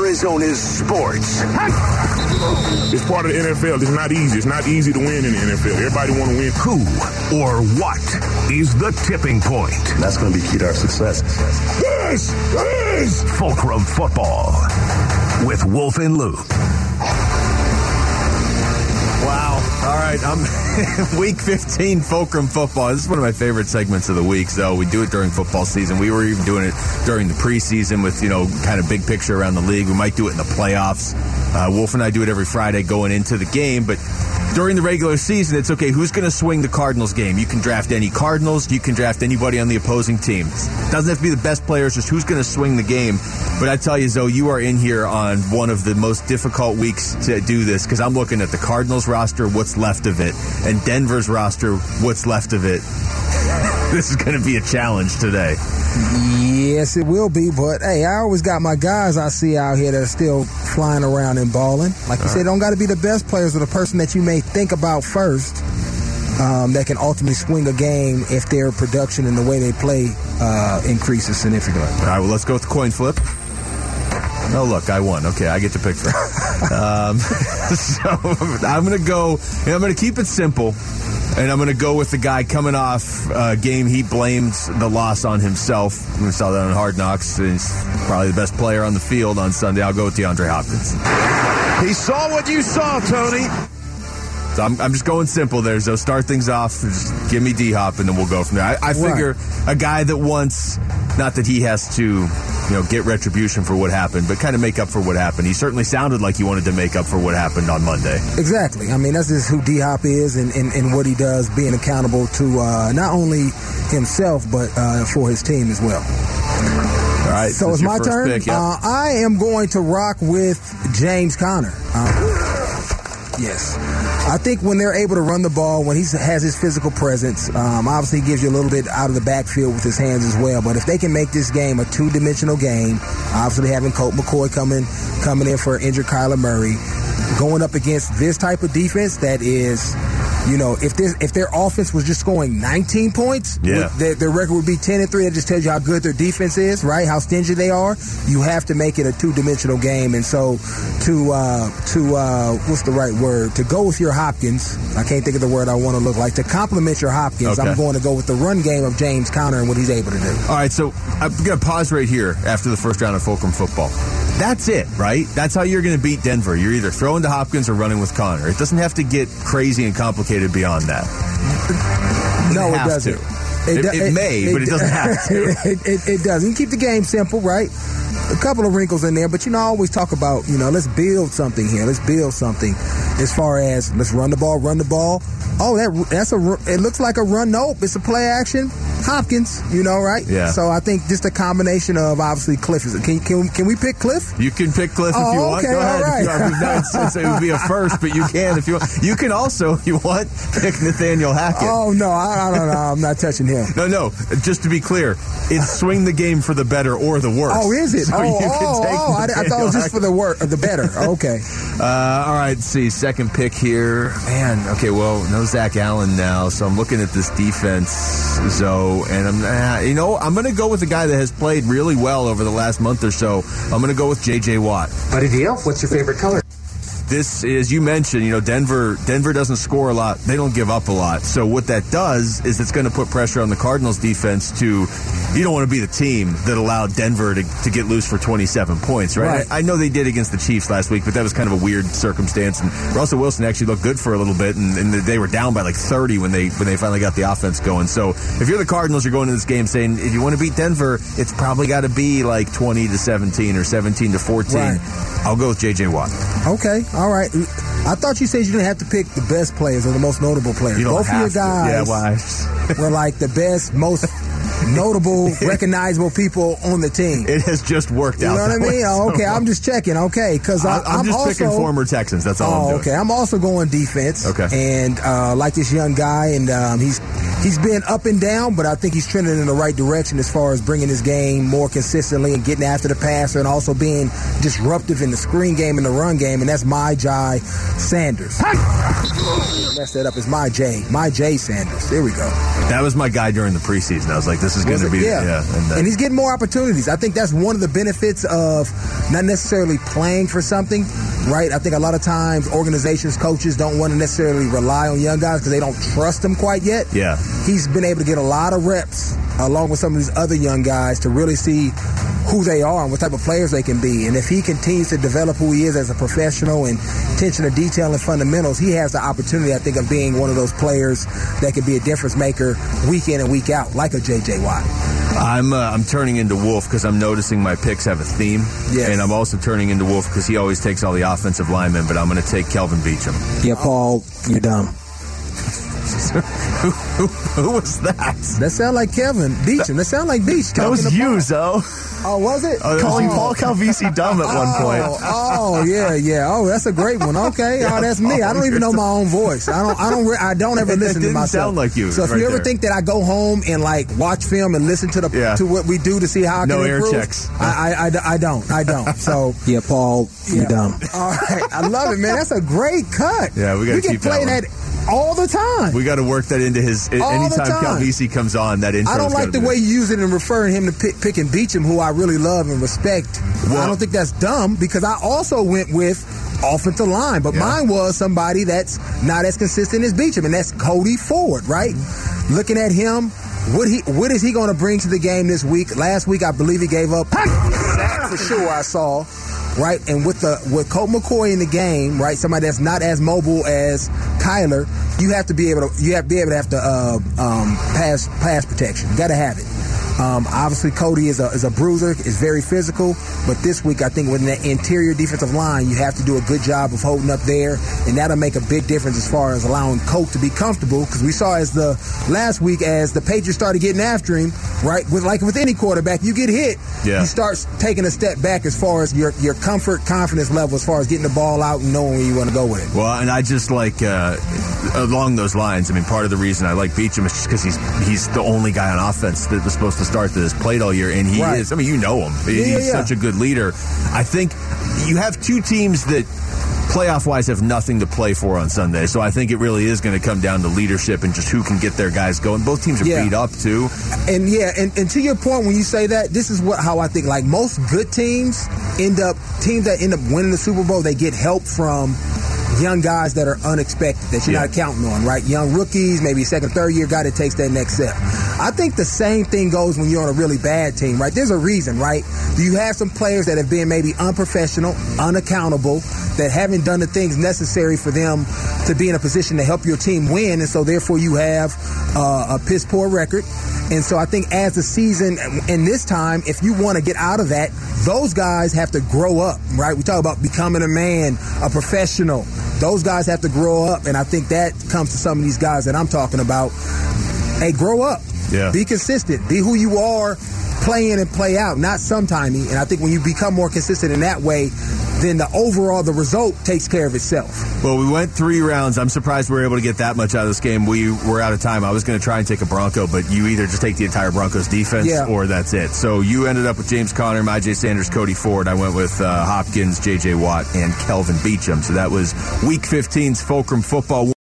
Arizona's sports. It's part of the NFL. It's not easy. It's not easy to win in the NFL. Everybody want to win. Who or what is the tipping point? That's going to be key to our success. This is Fulcrum Football with Wolf and Luke. Right. I'm week 15 Fulcrum football. This is one of my favorite segments of the week. So we do it during football season. We were even doing it during the preseason with, you know, kind of big picture around the league. We might do it in the playoffs. Uh, Wolf and I do it every Friday going into the game, but during the regular season, it's okay. Who's going to swing the Cardinals game? You can draft any Cardinals. You can draft anybody on the opposing team. Doesn't have to be the best players, just who's going to swing the game. But I tell you, Zoe, you are in here on one of the most difficult weeks to do this because I'm looking at the Cardinals roster, what's left of it, and Denver's roster, what's left of it. this is going to be a challenge today. Yes, it will be. But hey, I always got my guys I see out here that are still flying around and balling. Like you said, don't got to be the best players or the person that you may think about first. Um, that can ultimately swing a game if their production and the way they play uh, increases significantly. All right, well, let's go with the coin flip. Oh, look, I won. Okay, I get to pick first. um, so I'm going to go, I'm going to keep it simple, and I'm going to go with the guy coming off a game he blamed the loss on himself. We saw that on Hard Knocks. He's probably the best player on the field on Sunday. I'll go with DeAndre Hopkins. He saw what you saw, Tony. So I'm, I'm just going simple there. So start things off. Just give me D Hop, and then we'll go from there. I, I figure a guy that wants, not that he has to, you know, get retribution for what happened, but kind of make up for what happened. He certainly sounded like he wanted to make up for what happened on Monday. Exactly. I mean, that's just who D Hop is and, and, and what he does, being accountable to uh, not only himself, but uh, for his team as well. All right. So it's my turn. Pick, yeah. uh, I am going to rock with James Conner. Uh, yes. I think when they're able to run the ball, when he has his physical presence, um, obviously gives you a little bit out of the backfield with his hands as well. But if they can make this game a two-dimensional game, obviously having Colt McCoy coming coming in for injured Kyler Murray, going up against this type of defense that is, you know, if this if their offense was just scoring 19 points, Yeah. their, their record would be 10 and three. That just tells you how good their defense is, right? How stingy they are. You have to make it a two-dimensional game, and so to uh, to uh, what's the right word? To go with your Hopkins, I can't think of the word I want to look like. To complement your Hopkins, Okay. I'm going to go with the run game of James Conner and what he's able to do. All right, so I'm going to pause right here after the first round of Fulcrum football. That's it, right? That's how you're going to beat Denver. You're either throwing to Hopkins or running with Conner. It doesn't have to get crazy and complicated beyond that. No, it have doesn't. to. It- do- it may, but it doesn't have to. it, it, it does. You keep the game simple, right? A couple of wrinkles in there, but you know, I always talk about, you know, let's build something here. Let's build something as far as let's run the ball, run the ball. Oh, that that's a. It looks like a run. Nope, it's a play action. Hopkins, you know, right? Yeah. So I think just a combination of obviously Cliff is. Can can can we pick Cliff? You can pick Cliff if Oh, you want. okay, Go ahead. If you right. want. No, it's- it's- it would be a first, but you can if you want. You can also, if you want, pick Nathaniel Hackett. Oh no, I, I don't know. I'm not touching him. No, no. Just to be clear, it's swing the game for the better or the worse. Oh, is it? So oh, you can oh, oh! I, I thought it was just for the work, the better. Okay. Uh, all right, let's see. Second pick here. Man, okay, well, no Zach Allen now, so I'm looking at this defense, And I'm, uh, you know, I'm going to go with a guy that has played really well over the last month or so. I'm going to go with J.J. Watt. Buddy Deal, what's your favorite color? This is, you mentioned, you know, Denver, Denver doesn't score a lot. They don't give up a lot. So what that does is it's going to put pressure on the Cardinals defense to, you don't want to be the team that allowed Denver to, to get loose for 27 points, right? Right. I, I know they did against the Chiefs last week, but that was kind of a weird circumstance. And Russell Wilson actually looked good for a little bit, and, and they were down by like 30 when they when they finally got the offense going. So if you're the Cardinals, you're going to this game saying if you want to beat Denver, it's probably got to be like 20 to 17 or 17 to 14. Right. I'll go with J.J. Watt. Okay, all right. I thought you said you didn't have to pick the best players or the most notable players. Both of your guys Yeah, why? were like the best, most notable, recognizable people on the team. It has just worked You out. You know what I mean? so okay, I'm just checking. Okay, because I- I'm, just also, picking former Texans. That's all I'm Oh, doing. okay. I'm also going defense. Okay. And uh, like this young guy, and um, he's he's been up and down, but I think he's trending in the right direction as far as bringing his game more consistently and getting after the passer and also being disruptive in the screen game and the run game. And that's my Jai Sanders. Messed that up. It's my J. My J Sanders. There we go. That was my guy during the preseason. I was like, this is going to be, yeah. yeah. And, uh, then- he's getting more opportunities. I think that's one of the benefits of not necessarily playing for something, right? I think a lot of times organizations, coaches don't want to necessarily rely on young guys because they don't trust them quite yet. Yeah. He's been able to get a lot of reps along with some of these other young guys to really see who they are and what type of players they can be. And if he continues to develop who he is as a professional and attention to detail and fundamentals, he has the opportunity, I think, of being one of those players that could be a difference maker week in and week out, like a J.J. Watt. I'm uh, I'm turning into Wolf because I'm noticing my picks have a theme, Yes. and I'm also turning into Wolf because he always takes all the offensive linemen. But I'm going to take Kelvin Beachum. Yeah, Paul, you're dumb. who, who, who was that? That sound like Kevin Beachum. That sound like Beach. That was you, Paul. Zoe. Oh, was it? Calling oh. oh. Paul Calvisi dumb at one oh, point. Oh, oh, yeah, yeah. Oh, that's a great one. Okay, oh, that's me. I don't even know my own voice. I don't. I don't. re- I don't ever listen to didn't myself. sound like you So if right you ever there. think that I go home and like watch film and listen to the Yeah. to what we do to see how I No can air improve, checks. I, I, I, I don't. I don't. So. Yeah, Paul, you're Yeah. dumb. All right, I love it, man. That's a great cut. Yeah, we gotta we can keep that that all the time. We got to work that into his. All anytime time. Calvisi comes on, that intro. I don't like the way you use it and referring him to pick, picking Beachum, who I really love and respect. I don't think that's dumb because I also went with offensive line, but Yeah. mine was somebody that's not as consistent as Beachum, and that's Cody Ford, right? Looking at him, what he what is he going to bring to the game this week? Last week, I believe he gave up for sure. I saw. Right, and with the with Colt McCoy in the game, right, somebody that's not as mobile as Kyler, you have to be able to you have to be able to have to uh, um, pass pass protection. You got to have it. Um, obviously, Cody is a, is a bruiser, is very physical, but this week I think with the interior defensive line, you have to do a good job of holding up there, and that'll make a big difference as far as allowing Colt to be comfortable. Because we saw as the last week as the Patriots started getting after him, right? With like with any quarterback, you get hit, Yeah. you start taking a step back as far as your your comfort, confidence level, as far as getting the ball out and knowing where you want to go with it. Well, and I just like uh, along those lines. I mean, part of the reason I like Beachum is just because he's he's the only guy on offense that was supposed to start that has played all year, and he Right. is. I mean, you know him. Yeah, he's yeah, such a good leader. I think you have two teams that. Playoff wise, have nothing to play for on Sunday, so I think it really is going to come down to leadership and just who can get their guys going. Both teams are Yeah. beat up too. And yeah, and, and to your point, when you say that, this is what how I think. Like most good teams end up teams that end up winning the Super Bowl, they get help from young guys that are unexpected that you're Yeah. not counting on, right? Young rookies, maybe second, third year guy that takes that next step. I think the same thing goes when you're on a really bad team, right? There's a reason, right? Do you have some players that have been maybe unprofessional, unaccountable, that haven't done the things necessary for them to be in a position to help your team win, and so therefore you have uh, a piss poor record. And so I think as the season and this time, if you want to get out of that, those guys have to grow up, right? We talk about becoming a man, a professional. Those guys have to grow up, and I think that comes to some of these guys that I'm talking about. Hey, grow up. Yeah. Be consistent. Be who you are. Play in and play out, not sometimey. And I think when you become more consistent in that way, then the overall the result takes care of itself. Well, we went three rounds. I'm surprised we were able to get that much out of this game. We were out of time. I was going to try and take a Bronco, but you either just take the entire Broncos defense Yeah. or that's it. So you ended up with James Conner, Myjai Sanders, Cody Ford. I went with uh, Hopkins, J.J. Watt, and Kelvin Beachum. So that was Week 15's Fulcrum Football.